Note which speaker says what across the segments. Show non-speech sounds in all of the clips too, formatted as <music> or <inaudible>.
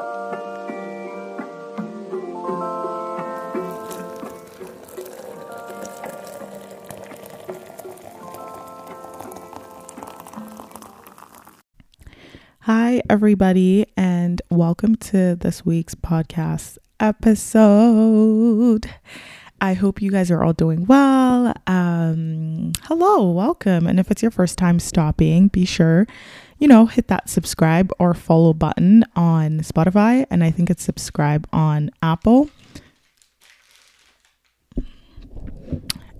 Speaker 1: Hi, everybody, and welcome to this week's podcast episode. I hope you guys are all doing well. Um, hello, welcome. And if it's your first time stopping, be sure, you know, hit that subscribe or follow button on Spotify. And I think it's subscribe on Apple.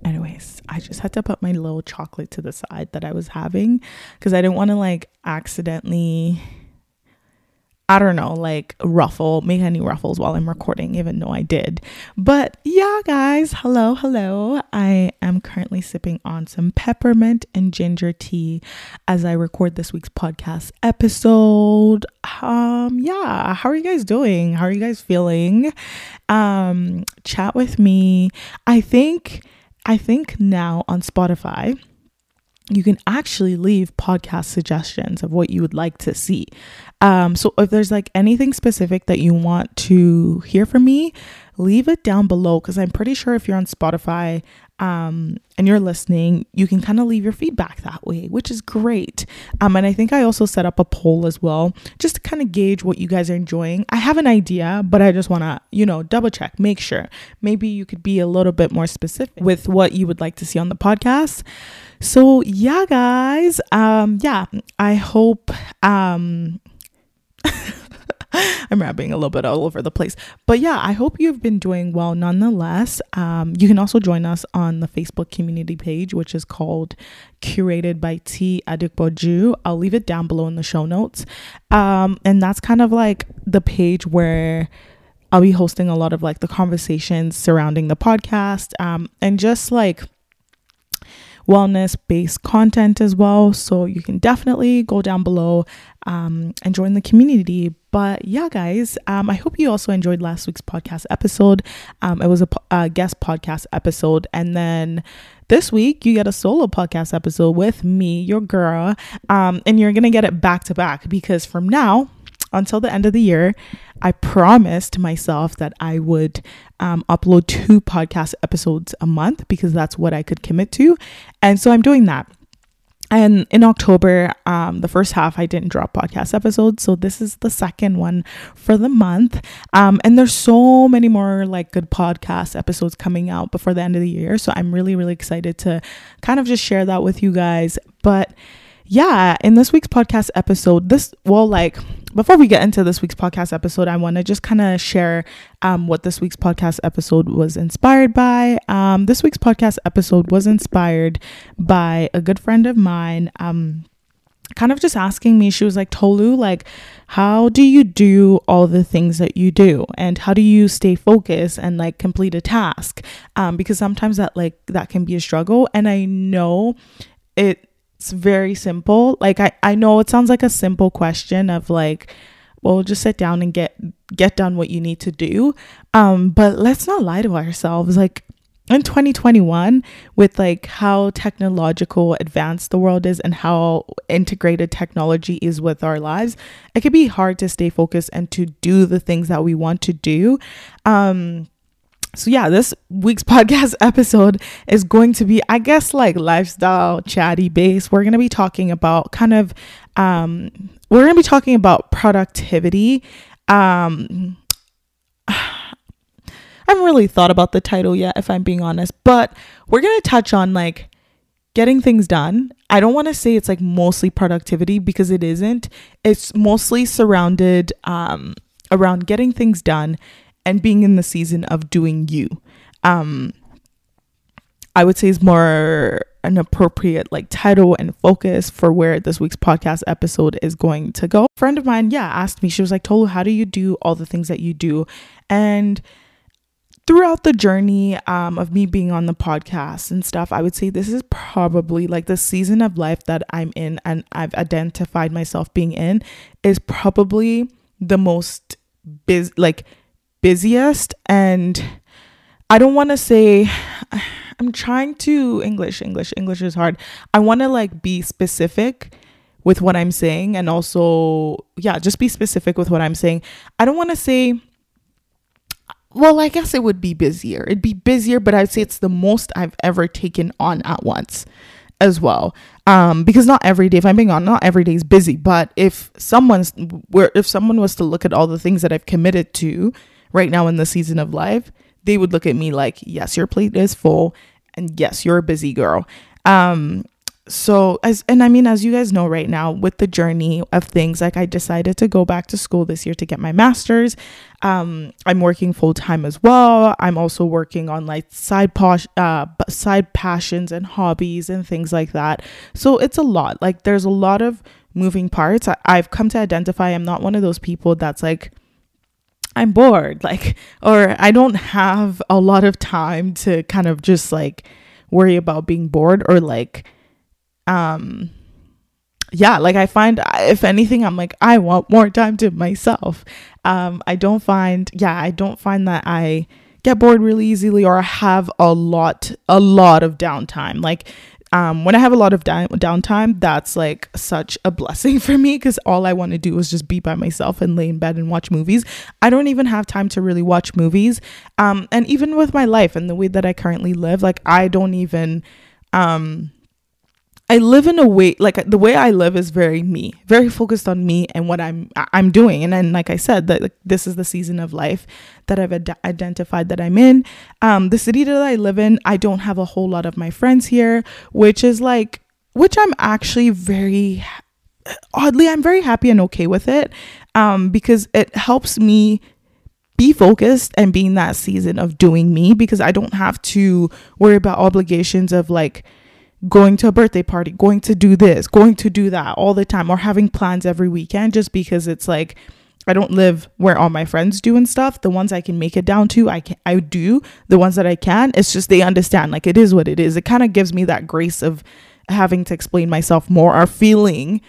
Speaker 1: Anyways, I just had to put my little chocolate to the side that I was having because I didn't want to like accidentally I don't know, like ruffle, make any ruffles while I'm recording, even though I did. But yeah, guys, hello, hello. I am currently sipping on some peppermint and ginger tea as I record this week's podcast episode. Um, yeah, how are you guys doing? How are you guys feeling? Um, chat with me. I think, I think now on Spotify, you can actually leave podcast suggestions of what you would like to see. Um, so if there's like anything specific that you want to hear from me, leave it down below because I'm pretty sure if you're on Spotify um, and you're listening, you can kind of leave your feedback that way, which is great. Um, and I think I also set up a poll as well, just to kind of gauge what you guys are enjoying. I have an idea, but I just want to, you know, double check, make sure. Maybe you could be a little bit more specific with what you would like to see on the podcast. So yeah, guys, um, yeah, I hope um <laughs> I'm rapping a little bit all over the place. But yeah, I hope you've been doing well nonetheless. Um, you can also join us on the Facebook community page, which is called Curated by T Adikboju. I'll leave it down below in the show notes. Um, and that's kind of like the page where I'll be hosting a lot of like the conversations surrounding the podcast um, and just like wellness based content as well. So you can definitely go down below um, and join the community. But yeah, guys, um, I hope you also enjoyed last week's podcast episode. Um, it was a, a guest podcast episode. And then this week, you get a solo podcast episode with me, your girl. Um, and you're going to get it back to back because from now, until the end of the year, I promised myself that I would um, upload two podcast episodes a month because that's what I could commit to. And so I'm doing that. And in October, um, the first half, I didn't drop podcast episodes. So this is the second one for the month. Um, and there's so many more like good podcast episodes coming out before the end of the year. So I'm really, really excited to kind of just share that with you guys. But yeah, in this week's podcast episode, this, well, like, before we get into this week's podcast episode, I want to just kind of share um, what this week's podcast episode was inspired by. Um, this week's podcast episode was inspired by a good friend of mine. Um, kind of just asking me, she was like, Tolu, like, how do you do all the things that you do? And how do you stay focused and like complete a task? Um, because sometimes that like that can be a struggle. And I know it it's very simple. Like I, I know it sounds like a simple question of like, well, just sit down and get get done what you need to do. Um, but let's not lie to ourselves. Like in 2021, with like how technological advanced the world is and how integrated technology is with our lives, it could be hard to stay focused and to do the things that we want to do. Um, so yeah this week's <laughs> podcast episode is going to be i guess like lifestyle chatty base we're going to be talking about kind of um we're to be talking about productivity. Um <sighs> I haven't really thought about the title yet if i'm being honest but we're going to touch on like getting things done. I don't want to say it's like mostly productivity because it isn't. It's mostly surrounded um around getting things done and being in the season of doing you. Um, I would say is more an appropriate like title and focus for where this week's podcast episode is going to go. A friend of mine, yeah, asked me, she was like, Tolu, how do you do all the things that you do? And throughout the journey um, of me being on the podcast and stuff, I would say this is probably like the season of life that I'm in and I've identified myself being in is probably the most busy, like busiest and I don't want to say <sighs> I'm trying to English English English is hard. I want to like be specific with what I'm saying and also yeah, just be specific with what I'm saying. I don't want to say well, I guess it would be busier. It'd be busier, but I'd say it's the most I've ever taken on at once as well. Um, because not every day, if I'm being on, not every day is busy. But if someone's where if someone was to look at all the things that I've committed to right now in the season of life, they would look at me like, yes, your plate is full, and yes, you're a busy girl. Um, so as and i mean as you guys know right now with the journey of things like i decided to go back to school this year to get my master's. Um i'm working full time as well. I'm also working on like side posh uh side passions and hobbies and things like that. So it's a lot. Like there's a lot of moving parts. I, i've come to identify i'm not one of those people that's like i'm bored <laughs> like or i don't have a lot of time to kind of just like worry about being bored or like um yeah like i find if anything i'm like i want more time to myself. Um i don't find yeah i don't find that i get bored really easily or have a lot a lot of downtime. Like um when i have a lot of down- downtime that's like such a blessing <laughs> for me because all i want to do is just be by myself and lay in bed and watch movies. I don't even have time to really watch movies um and even with my life and the way that i currently live like i don't even um I live in a way like the way I live is very me, very focused on me and what I'm I'm doing. And then, like I said, that like, this is the season of life that I've ad- identified that I'm in. Um, the city that I live in, I don't have a whole lot of my friends here, which is like, which I'm actually very oddly, I'm very happy and okay with it, um, because it helps me be focused and be in that season of doing me because I don't have to worry about obligations of like going to a birthday party, going to do this, going to do that all the time, or having plans every weekend just because it's like I don't live where all my friends do and stuff. The ones I can make it down to, I can I do. The ones that I can, it's just they understand like it is what it is. It kind of gives me that grace of having to explain myself more or feeling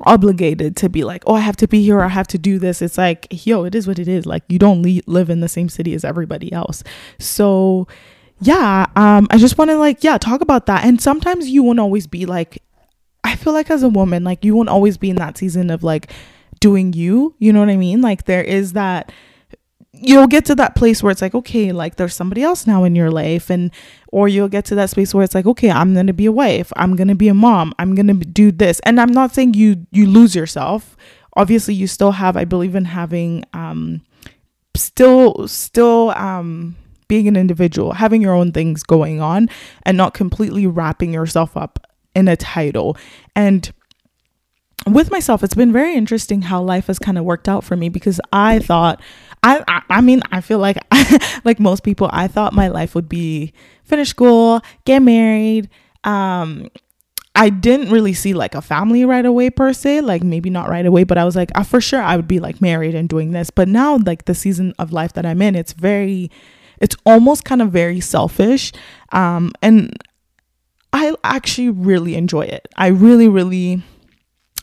Speaker 1: obligated to be like, oh, I have to be here, I have to do this. It's like, yo, it is what it is. Like, you don't le- live in the same city as everybody else. So, yeah, um, I just want to like, yeah, talk about that. And sometimes you won't always be like, I feel like as a woman, like you won't always be in that season of like doing you. You know what I mean? Like there is that you'll get to that place where it's like okay like there's somebody else now in your life and or you'll get to that space where it's like okay i'm gonna be a wife i'm gonna be a mom i'm gonna do this and i'm not saying you you lose yourself obviously you still have i believe in having um still still um being an individual, having your own things going on, and not completely wrapping yourself up in a title. And with myself, it's been very interesting how life has kind of worked out for me because I thought, I, I, I mean, I feel like, <laughs> like most people, I thought my life would be finish school, get married, um, I didn't really see like a family right away per se, like maybe not right away, but I was like, uh, for sure I would be like married and doing this. But now, like the season of life that I'm in, it's very it's almost kind of very selfish. Um, and I actually really enjoy it. I really, really,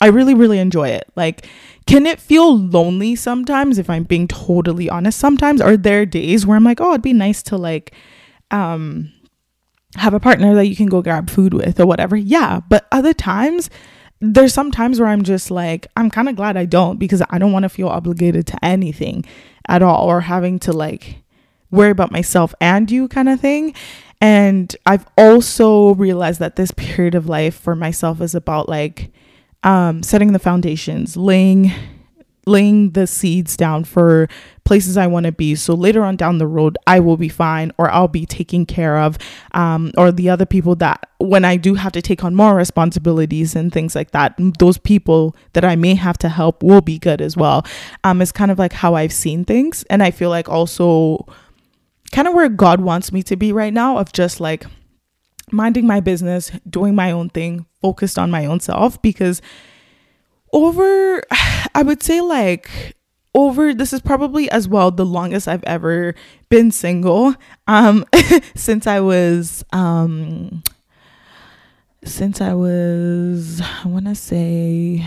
Speaker 1: I really, really enjoy it. Like, can it feel lonely sometimes if I'm being totally honest? Sometimes are there days where I'm like, oh, it'd be nice to like, um, have a partner that you can go grab food with or whatever. Yeah. But other times, there's some times where I'm just like, I'm kind of glad I don't because I don't want to feel obligated to anything at all or having to like worry about myself and you kind of thing. And I've also realized that this period of life for myself is about like um, setting the foundations, laying laying the seeds down for places I want to be. So later on down the road, I will be fine or I'll be taken care of. Um, or the other people that, when I do have to take on more responsibilities and things like that, those people that I may have to help will be good as well. Um, it's kind of like how I've seen things. And I feel like also kind of where God wants me to be right now of just like minding my business, doing my own thing, focused on my own self because over <sighs> I would say like over this is probably as well the longest I've ever been single um <laughs> since I was um since I was I want to say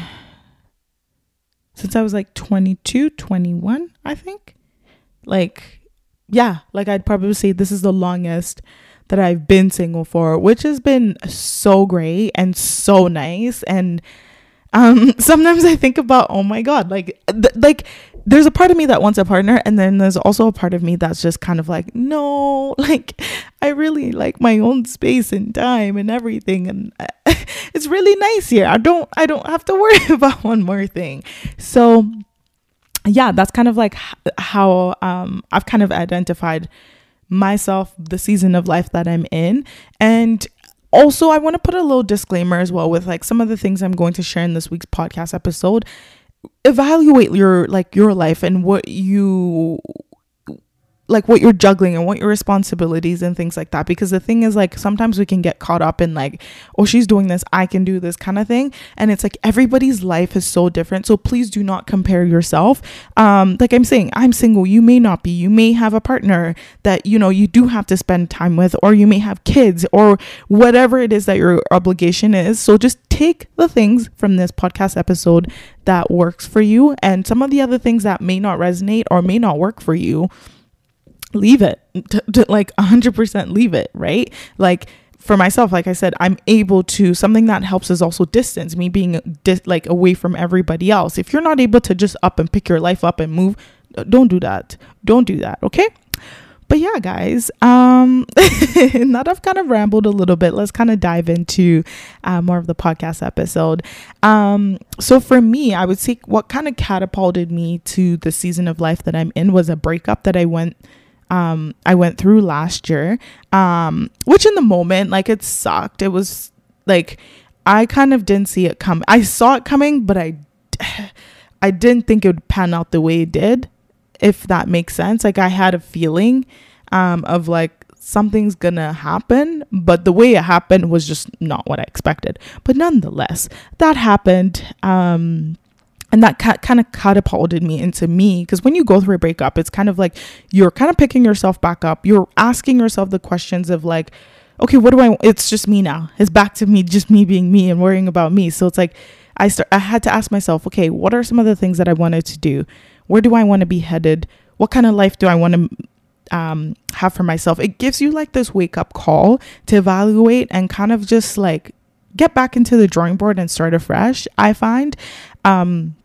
Speaker 1: since I was like 22, 21, I think. Like yeah, like I'd probably say this is the longest that I've been single for, which has been so great and so nice. And um, <laughs> sometimes I think about, oh my God, like, th- like there's a part of me that wants a partner and then there's also a part of me that's just kind of like no <laughs> like i really like my own space and time and everything. And <laughs> it's really nice here. I don't i don't have to worry about one more thing. So yeah that's kind of like how um i've kind of identified myself the season of life that i'm in. And also i want to put a little disclaimer as well with like some of the things i'm going to share in this week's podcast episode. Evaluate your like your life and what you like what you're juggling and what your responsibilities and things like that because the thing is like sometimes we can get caught up in like oh she's doing this i can do this kind of thing and it's like everybody's life is so different so please do not compare yourself. Um like i'm saying i'm single you may not be you may have a partner that you know you do have to spend time with or you may have kids or whatever it is that your obligation is so just take the things from this podcast episode that works for you and some of the other things that may not resonate or may not work for you leave it. To, to like 100% leave it right? Like for myself like i said i'm able to something that helps is also distance me being like away from everybody else. If you're not able to just up and pick your life up and move don't do that. Don't do that okay? But yeah guys um now that i've kind of rambled a little bit. Let's kind of dive into uh, more of the podcast episode. Um so for me i would say what kind of catapulted me to the season of life that i'm in was a breakup that i went um I went through last year. Um which in the moment like it sucked. It was like I kind of didn't see it come. I saw it coming, but I <sighs> I didn't think it would pan out the way it did, if that makes sense. Like I had a feeling um of like something's gonna happen, but the way it happened was just not what I expected. But nonetheless, that happened. Um and that ca- kind of catapulted me into me because when you go through a breakup it's kind of like you're kind of picking yourself back up. You're asking yourself the questions of like okay what do i it's just me now. It's back to me just me being me and worrying about me. So it's like i start i had to ask myself okay what are some of the things that i wanted to do? Where do i want to be headed? What kind of life do i want to um, have for myself? It gives you like this wake up call to evaluate and kind of just like get back into the drawing board and start afresh i find. Um,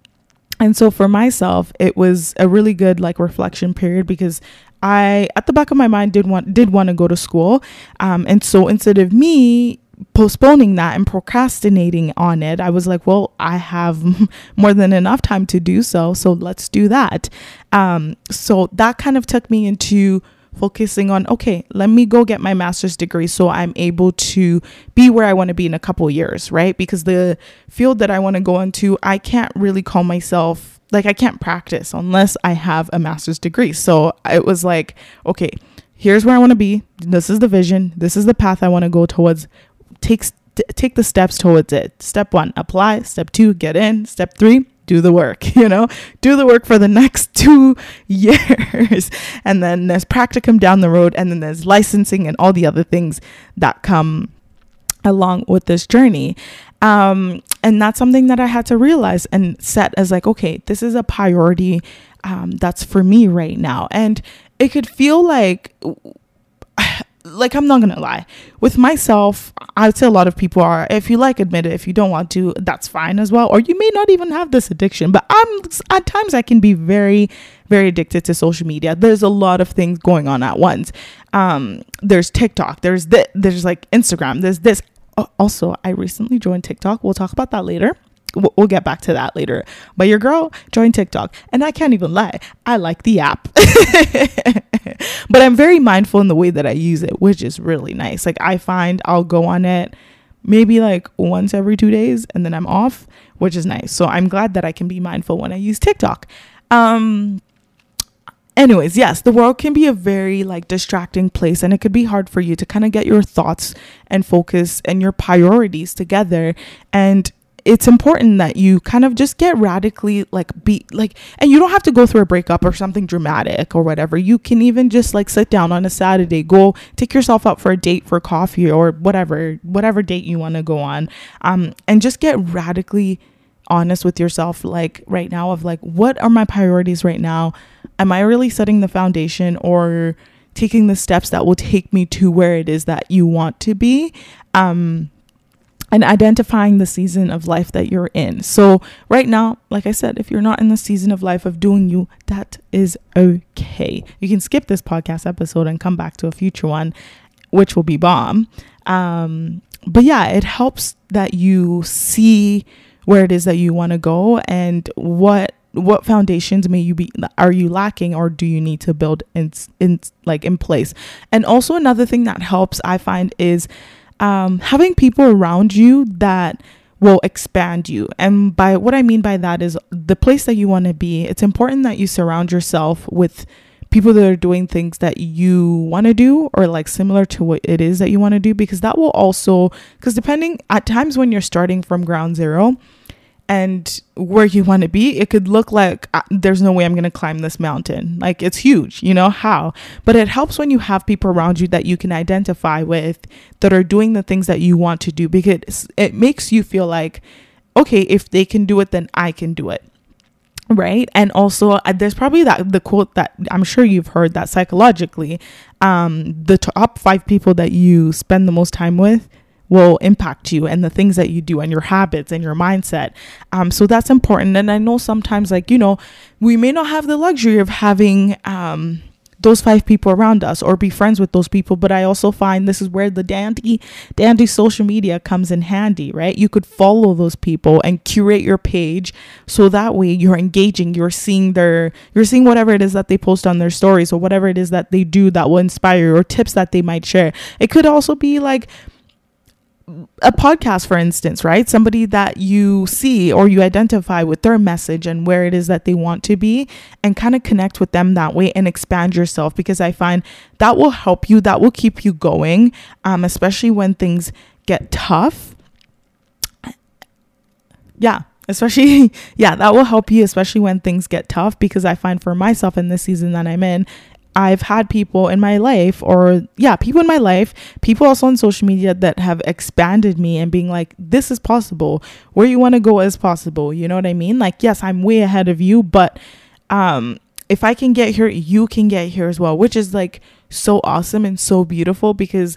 Speaker 1: and so for myself, it was a really good like reflection period because I, at the back of my mind, did want did want to go to school, um, and so instead of me postponing that and procrastinating on it, I was like, well, I have <laughs> more than enough time to do so, so let's do that. Um, so that kind of took me into focusing on okay let me go get my master's degree so i'm able to be where i want to be in a couple years right? Because the field that i want to go into i can't really call myself like i can't practice unless i have a master's degree. So it was like okay here's where i want to be. This is the vision. This is the path i want to go towards. Takes take the steps towards it. Step 1 apply. Step 2 get in. Step 3 do the work, <laughs> you know, do the work for the next <laughs> two years. <laughs> and then there's practicum down the road, and then there's licensing and all the other things that come along with this journey. Um, and that's something that I had to realize and set as like, okay, this is a priority um, that's for me right now. And it could feel like like I'm not gonna lie. With myself, I'd say a lot of people are. If you like, admit it. If you don't want to, that's fine as well. Or you may not even have this addiction. But I'm at times I can be very, very addicted to social media. There's a lot of things going on at once. Um, there's TikTok. There's this. There's like Instagram. There's this. Also, I recently joined TikTok. We'll talk about that later we'll get back to that later. But your girl joined TikTok, and I can't even lie, I like the app. <laughs> but I'm very mindful in the way that I use it, which is really nice. Like I find I'll go on it maybe like once every 2 days and then I'm off, which is nice. So I'm glad that I can be mindful when I use TikTok. Um anyways yes the world can be a very like distracting place and it could be hard for you to kind of get your thoughts and focus and your priorities together and it's important that you kind of just get radically like be like and you don't have to go through a breakup or something dramatic or whatever you can even just like sit down on a saturday go take yourself out for a date for coffee or whatever whatever date you want to go on um and just get radically honest with yourself like right now of like what are my priorities right now am i really setting the foundation or taking the steps that will take me to where it is that you want to be. Um, and identifying the season of life that you're in. So, right now, like I said, if you're not in the season of life of doing you, that is okay. You can skip this podcast episode and come back to a future one, which will be bomb. Um, but yeah, it helps that you see where it is that you want to go and what what foundations may you be are you lacking or do you need to build in in like in place and also another thing that helps i find is um, having people around you that will expand you. And by what I mean by that is the place that you want to be, it's important that you surround yourself with people that are doing things that you want to do or like similar to what it is that you want to do because that will also because depending at times when you're starting from ground zero and where you want to be, it could look like uh, there's no way I'm going to climb this mountain. Like it's huge, you know how? But it helps when you have people around you that you can identify with that are doing the things that you want to do because it makes you feel like, okay, if they can do it, then I can do it. Right. And also, uh, there's probably that the quote that I'm sure you've heard that psychologically, um, the top five people that you spend the most time with will impact you and the things that you do and your habits and your mindset. Um, so that's important. And I know sometimes, like, you know, we may not have the luxury of having, um, those five people around us or be friends with those people but i also find this is where the dandy dandy social media comes in handy right you could follow those people and curate your page so that way you're engaging you're seeing their you're seeing whatever it is that they post on their stories or whatever it is that they do that will inspire or tips that they might share it could also be like a podcast, for instance, right? Somebody that you see or you identify with their message and where it is that they want to be, and kind of connect with them that way and expand yourself because I find that will help you, that will keep you going, um, especially when things get tough. Yeah, especially <laughs> yeah that will help you especially when things get tough because i find for myself in this season that i'm in I've had people in my life, or yeah, people in my life, people also on social media that have expanded me and being like, this is possible. Where you want to go is possible. You know what I mean? Like, yes, I'm way ahead of you, but um, if I can get here, you can get here as well, which is like so awesome and so beautiful because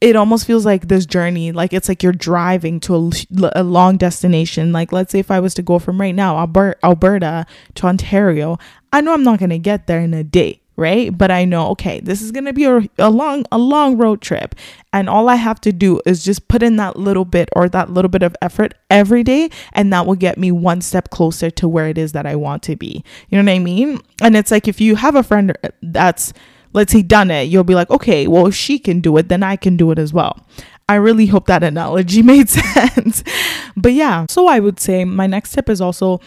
Speaker 1: it almost feels like this journey like it's like you're driving to a, a, long destination like let's say if i was to go from right now alberta to ontario i know i'm not going to get there in a day right? But I know, okay, this is going to be a, a long a long road trip and all I have to do is just put in that little bit or that little bit of effort every day and that will get me one step closer to where it is that I want to be. You know what I mean? And it's like if you have a friend uh, that's let's say done it, you'll be like, "Okay, well if she can do it, then I can do it as well." I really hope that analogy <laughs> made sense. but yeah, so I would say my next tip is also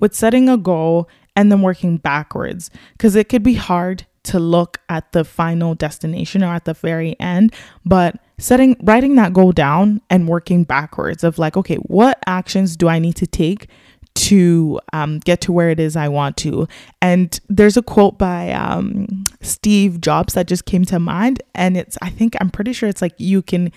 Speaker 1: with setting a goal and then working backwards because it could be hard to look at the final destination or at the very end but setting writing that goal down and working backwards of like okay what actions do i need to take to um, get to where it is I want to. And there's a quote by um, Steve Jobs that just came to mind. And it's, I think, I'm pretty sure it's like, you can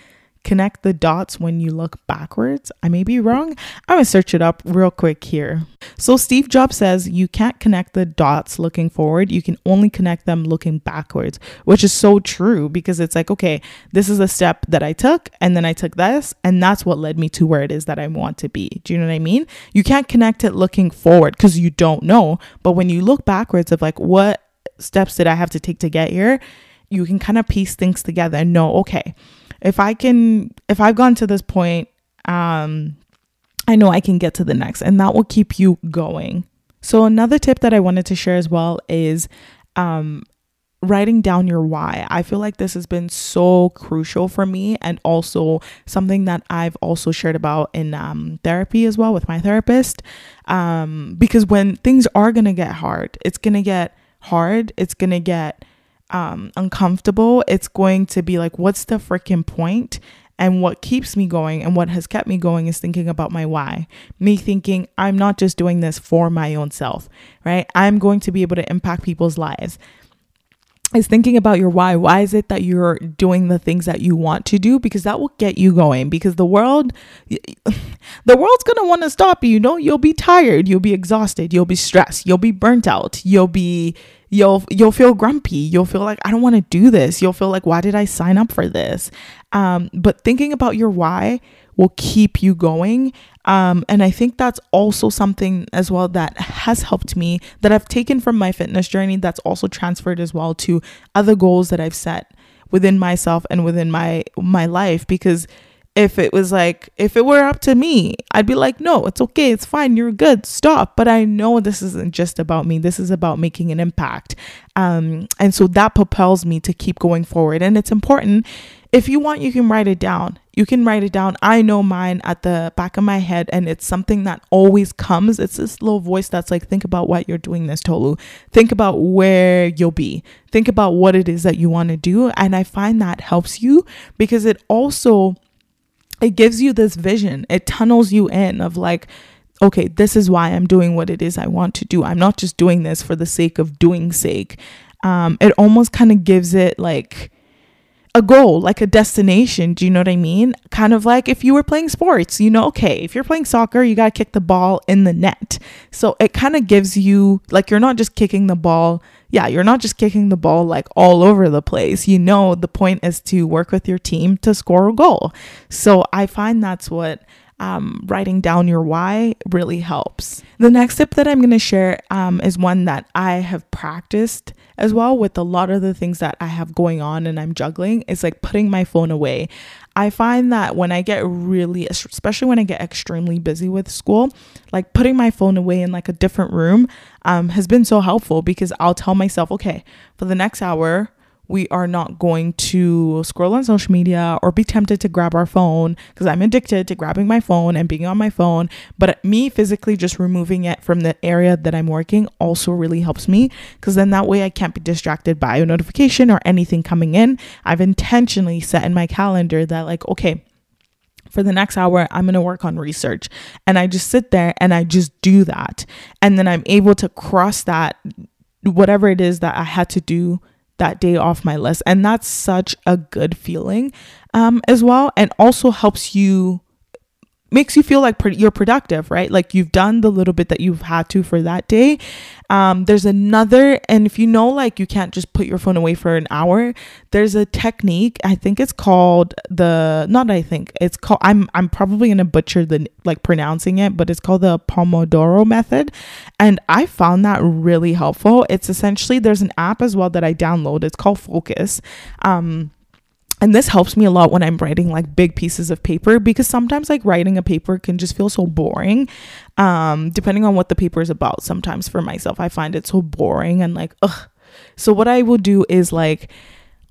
Speaker 1: connect the dots when you look backwards. I may be wrong. I'm gonna search it up real quick here. So, Steve Jobs says you can't connect the dots looking forward, you can only connect them looking backwards, which is so true because it's like, okay, this is a step that I took, and then I took this, and that's what led me to where it is that I want to be. Do you know what I mean? You can't connect it looking forward because you don't know, but when you look backwards, of like, what steps did I have to take to get here? You can kind of piece things together and know, okay, if I can, if I've gone to this point, um, I know I can get to the next, and that will keep you going. So, another tip that I wanted to share as well is um, writing down your why. I feel like this has been so crucial for me, and also something that I've also shared about in um, therapy as well with my therapist. Um, because when things are gonna get hard, it's gonna get hard, it's gonna get um, uncomfortable, it's going to be like, what's the freaking point? And what keeps me going and what has kept me going is thinking about my why. Me thinking, I'm not just doing this for my own self, right? I'm going to be able to impact people's lives. Is thinking about your why. Why is it that you're doing the things that you want to do? Because that will get you going. Because the world, <laughs> the world's gonna want to stop you. You know, you'll be tired, you'll be exhausted, you'll be stressed, you'll be burnt out, you'll be you'll you'll feel grumpy. You'll feel like i don't want to do this. You'll feel like why did i sign up for this? Um, but thinking about your why will keep you going. Um, and i think that's also something as well that has helped me that i've taken from my fitness journey that's also transferred as well to other goals that i've set within myself and within my my life because if it was like if it were up to me i'd be like no it's okay it's fine you're good stop. But i know this isn't just about me this is about making an impact. Um, and so that propels me to keep going forward. And it's important if you want you can write it down. You can write it down. I know mine at the back of my head and it's something that always comes. It's this little voice that's like think about what you're doing this tolu. Think about where you'll be. Think about what it is that you want to do. And i find that helps you because it also it gives you this vision. It tunnels you in of like, okay, this is why I'm doing what it is I want to do. I'm not just doing this for the sake of doing sake. Um, it almost kind of gives it like a goal, like a destination. Do you know what I mean? Kind of like if you were playing sports, you know, okay, if you're playing soccer, you got to kick the ball in the net. So it kind of gives you, like, you're not just kicking the ball yeah, you're not just kicking the ball like all over the place. You know, the point is to work with your team to score a goal. So I find that's what um, writing down your why really helps. The next tip that I'm going to share um, is one that I have practiced as well with a lot of the things that I have going on and I'm juggling. It's like putting my phone away. I find that when I get really, especially when I get extremely busy with school, like putting my phone away in like a different room um, has been so helpful because I'll tell myself, okay, for the next hour, we are not going to scroll on social media or be tempted to grab our phone because I'm addicted to grabbing my phone and being on my phone. But me physically just removing it from the area that I'm working also really helps me because then that way I can't be distracted by a notification or anything coming in. I've intentionally set in my calendar that, like, okay, for the next hour, I'm going to work on research. And I just sit there and I just do that. And then I'm able to cross that, whatever it is that I had to do that day off my list. And that's such a good feeling um, as well. And also helps you makes you feel like pre- you're productive, right? Like you've done the little bit that you've had to for that day. Um, there's another, and if you know, like you can't just put your phone away for an hour, there's a technique. I think it's called the, not I think it's called, I'm, I'm probably to butcher the, like pronouncing it, but it's called the Pomodoro method. And I found that really helpful. It's essentially, there's an app as well that I download. It's called Focus. Um, and this helps me a lot when I'm writing like big pieces of paper because sometimes like writing a paper can just feel so boring. Um, depending on what the paper is about. Sometimes for myself, I find it so boring and like, ugh. So what I will do is like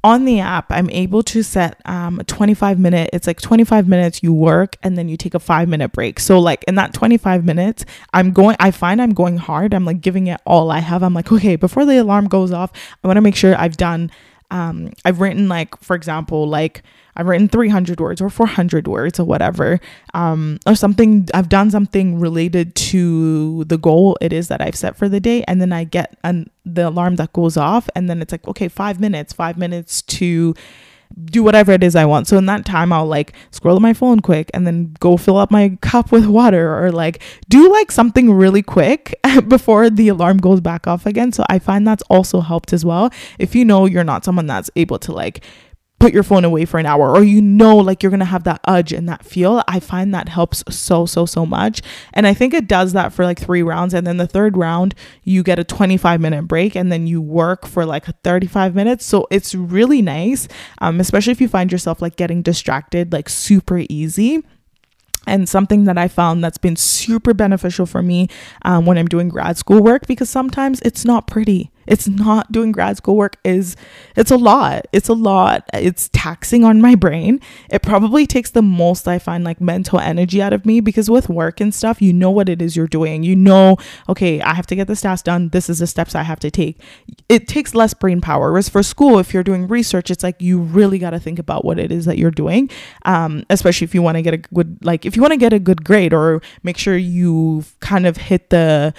Speaker 1: on the app, I'm able to set um, a 25 minute, it's like 25 minutes you work and then you take a five minute break. So, like in that 25 minutes, I'm going, I find I'm going hard. I'm like giving it all I have. I'm like, okay, before the alarm goes off, I want to make sure I've done um, I've written like, for example, like I've written 300 words or 400 words or whatever, um, or something. I've done something related to the goal it is that I've set for the day, and then I get an the alarm that goes off, and then it's like, okay, five minutes, five minutes to do whatever it is I want. So in that time, I'll like scroll on my phone quick and then go fill up my <laughs> cup with water or like do like something really quick <laughs> before the alarm goes back off again. So I find that's also helped as well. If you know you're not someone that's able to like put your phone away for an hour or you know like you're going to have that urge and that feel i find that helps so so so much. And i think it does that for like three rounds and then the third round you get a 25 minute break and then you work for like 35 minutes. So it's really nice um, especially if you find yourself like getting distracted like super easy. And something that I found that's been super beneficial for me um, when I'm doing grad school work because sometimes it's not pretty it's not doing grad school work is it's a lot. It's a lot. It's taxing on my brain. It probably takes the most i find like mental energy out of me because with work and stuff you know what it is you're doing. You know okay i have to get this task done. This is the steps i have to take. It takes less brain power. Whereas for school if you're doing research it's like you really got to think about what it is that you're doing um, especially if you want to get a good like if you want to get a good grade or make sure you've kind of hit the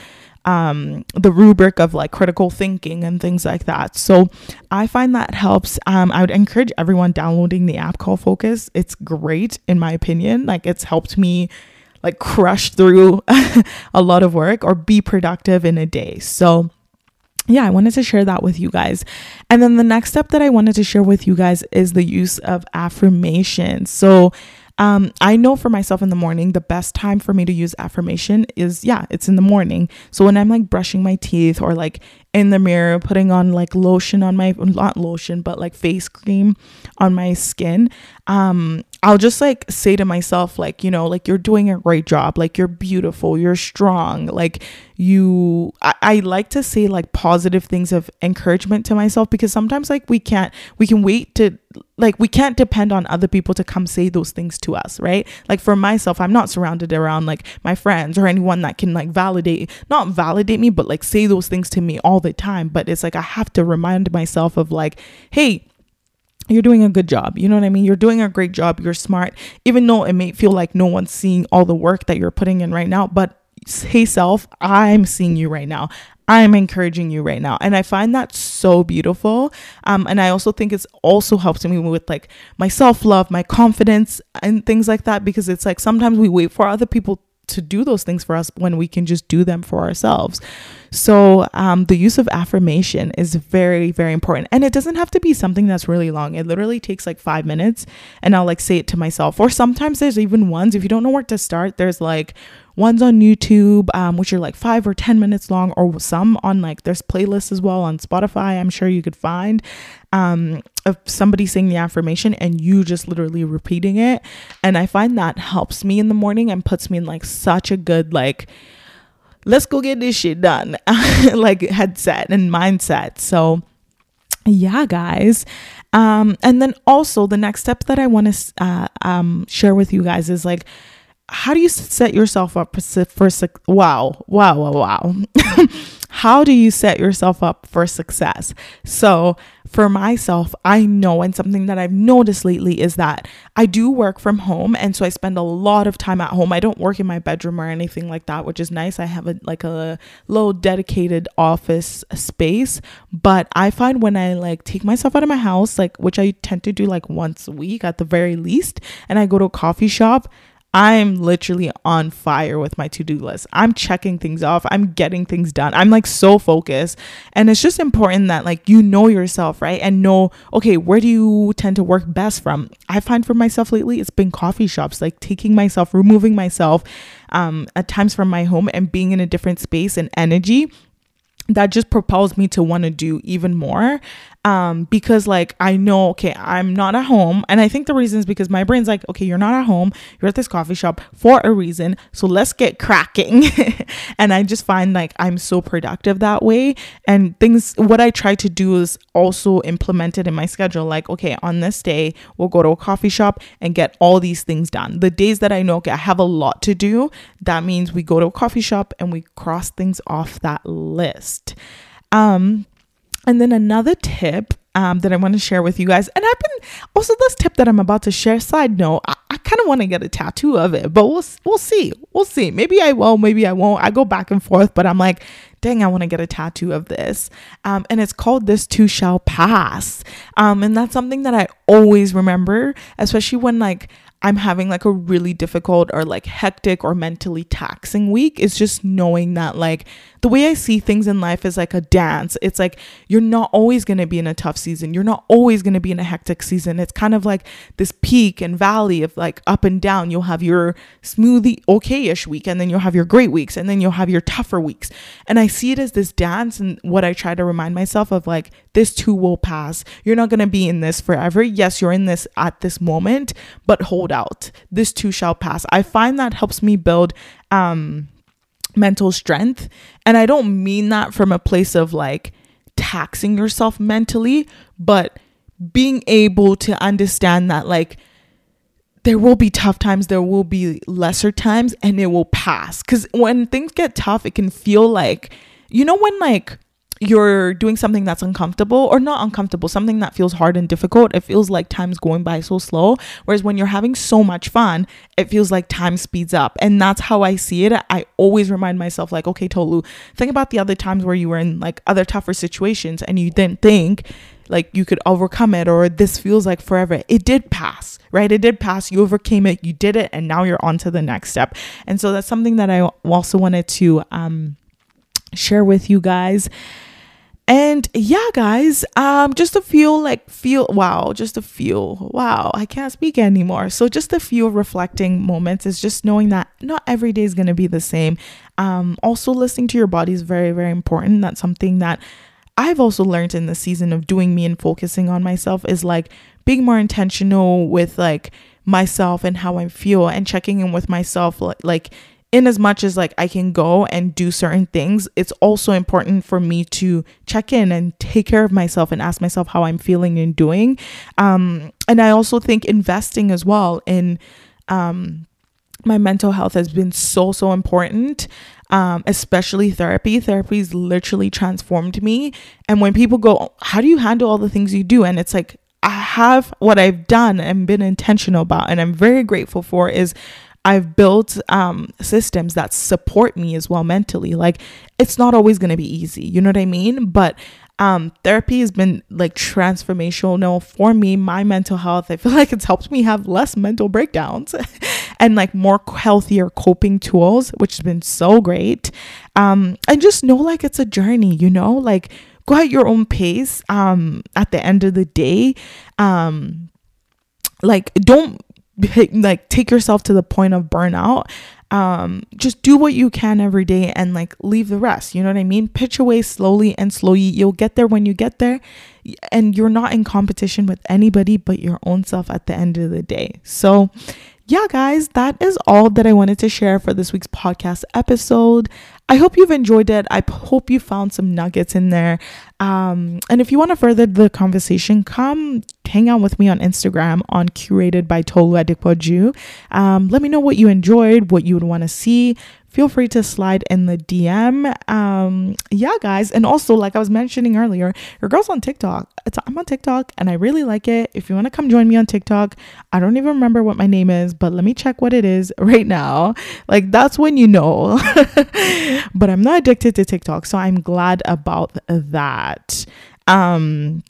Speaker 1: um, the rubric of like critical thinking and things like that. So I find that helps. Um, I would encourage everyone downloading the app called Focus. It's great in my opinion. Like it's helped me like crush through <laughs> a lot of work or be productive in a day. So yeah, I wanted to share that with you guys. And then the next step that I wanted to share with you guys is the use of affirmation. So, um, I know for myself in the morning, the best time for me to use affirmation is, yeah, it's in the morning. So when I'm like brushing my teeth or like in the mirror, putting on like lotion on my, not lotion, but like face cream on my skin, um, I'll just like say to myself, like, you know, like you're doing a great job, like you're beautiful, you're strong, like you, I, I like to say like positive things of encouragement to myself because sometimes like we can't, we can wait to, like we can't depend on other people to come say those things to us, right? Like for myself, I'm not surrounded around like my friends or anyone that can like validate, not validate me, but like say those things to me all the time. But it's like I have to remind myself of like, hey, you're doing a good job. You know what I mean? You're doing a great job. You're smart, even though it may feel like no one's seeing all the work that you're putting in right now. But hey, self, I'm seeing you right now. I'm encouraging you right now. And I find that so beautiful. Um, and I also think it's also helped me with like my self love, my confidence, and things like that because it's like sometimes we wait for other people to do those things for us when we can just do them for ourselves. So, um, the use of affirmation is very, very important. And it doesn't have to be something that's really long. It literally takes like five minutes, and I'll like say it to myself. Or sometimes there's even ones, if you don't know where to start, there's like ones on YouTube, um, which are like five or 10 minutes long, or some on like there's playlists as well on Spotify. I'm sure you could find um, of somebody saying the affirmation and you just literally repeating it. And I find that helps me in the morning and puts me in like such a good, like, let's go get this shit done <laughs> like headset and mindset. So yeah guys. Um and then also the next step that i want to uh, um share with you guys is like how do you set yourself up for, for wow wow wow wow <laughs> how do you set yourself up for success? So for myself i know and something that i've noticed lately is that i do work from home and so i spend a lot of time at home. I don't work in my bedroom or anything like that which is nice. I have a like a little dedicated office space but i find when i like take myself out of my house like which i tend to do like once a week at the very least and i go to a coffee shop I'm literally on fire with my to do list. I'm checking things off. I'm getting things done. I'm like so focused. And it's just important that like you know yourself, right? And know, okay, where do you tend to work best from? I find for myself lately, it's been coffee shops, like taking myself, removing myself um, at times from my home and being in a different space and energy that just propels me to want to do even more um because like i know okay i'm not at home. And i think the reason is because my brain's like okay you're not at home. You're at this coffee shop for a reason. So let's get cracking. <laughs> And i just find like i'm so productive that way. And things what i try to do is also implement it in my schedule. Like okay on this day we'll go to a coffee shop and get all these things done. The days that i know okay i have a lot to do that means we go to a coffee shop and we cross things off that list. Um and then another tip um, that I want to share with you guys, and I've been also this tip that I'm about to share. Side note, I, I kind of want to get a tattoo of it, but we'll we'll see, we'll see. Maybe I will, maybe I won't. I go back and forth, but I'm like, dang, I want to get a tattoo of this, um, and it's called "This Too Shall Pass," um, and that's something that I always remember, especially when like I'm having like a really difficult or like hectic or mentally taxing week is just knowing that like the way I see things in life is like a dance. It's like you're not always going to be in a tough season. You're not always going to be in a hectic season. It's kind of like this peak and valley of like up and down. You'll have your smoothie okay-ish week and then you'll have your great weeks and then you'll have your tougher weeks. And I see it as this dance and what I try to remind myself of like this too will pass. You're not going to be in this forever. Yes, you're in this at this moment, but hold out. This too shall pass. I find that helps me build um mental strength. And I don't mean that from a place of like taxing yourself mentally, but being able to understand that like there will be tough times, there will be lesser times, and it will pass. Because when things get tough, it can feel like, you know, when like you're doing something that's uncomfortable or not uncomfortable, something that feels hard and difficult, it feels like time's going by so slow. Whereas when you're having so much fun, it feels like time speeds up. And that's how I see it. I always remind myself, like, okay, Tolu, think about the other times where you were in like other tougher situations and you didn't think like you could overcome it or this feels like forever. It did pass, right? It did pass. You overcame it, you did it, and now you're on to the next step. And so that's something that I also wanted to um, share with you guys. And yeah, guys, um, just a few like feel wow, just a few wow, I can't speak anymore. So just a few reflecting moments is just knowing that not every day is gonna be the same. Um, also listening to your body is very, very important. That's something that I've also learned in the season of doing me and focusing on myself is like being more intentional with like myself and how I feel and checking in with myself like in as much as like I can go and do certain things, it's also important for me to check in and take care of myself and ask myself how I'm feeling and doing. Um, and I also think investing as well in um, my mental health has been so so important. Um, especially therapy. Therapy's literally transformed me. And when people go, How do you handle all the things you do? And it's like, I have what I've done and been intentional about, and I'm very grateful for is I've built um, systems that support me as well mentally. Like it's not always going to be easy, you know what I mean? But um, therapy has been like transformational for me, my mental health. I feel <laughs> like it's helped me have less mental breakdowns <laughs> and like more healthier coping tools, which has been so great. Um, and just know like it's a journey, you know, like go at your own pace. Um, at the end of the day, um, like don't like take yourself to the point of burnout um just do what you can every day and like leave the rest you know what i mean? Pitch away slowly and slowly. You'll get there when you get there and you're not in competition with anybody but your own self at the end of the day. So yeah, guys, that is all that I wanted to share for this week's podcast episode. I hope you've enjoyed it. I hope you found some nuggets in there. Um, and if you want to further the conversation, come hang out with me on Instagram on curated by Tolu Adikpoju. Um, let me know what you enjoyed, what you would want to see feel free to slide in the DM. Um, yeah, guys. And also, like I was mentioning earlier, your girl's on TikTok. It's, I'm on TikTok and I really like it. If you want to come join me on TikTok, I don't even remember what my name is, but let me check what it is <laughs> right now. Like, that's when you know. <laughs> but I'm not addicted to TikTok. So I'm glad about that. Um,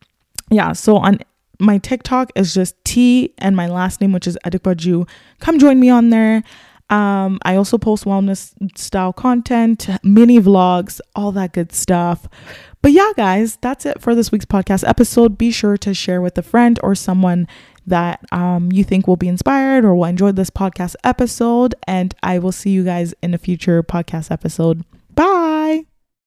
Speaker 1: yeah. So on my TikTok is just T and my last name, which is Adikbaju. Come join me on there. Um, I also post wellness style content, mini vlogs, all that good stuff. But yeah, guys, that's it for this week's podcast episode. Be sure to share with a friend or someone that um, you think will be inspired or will enjoy this podcast episode. And I will see you guys in a future podcast episode. Bye.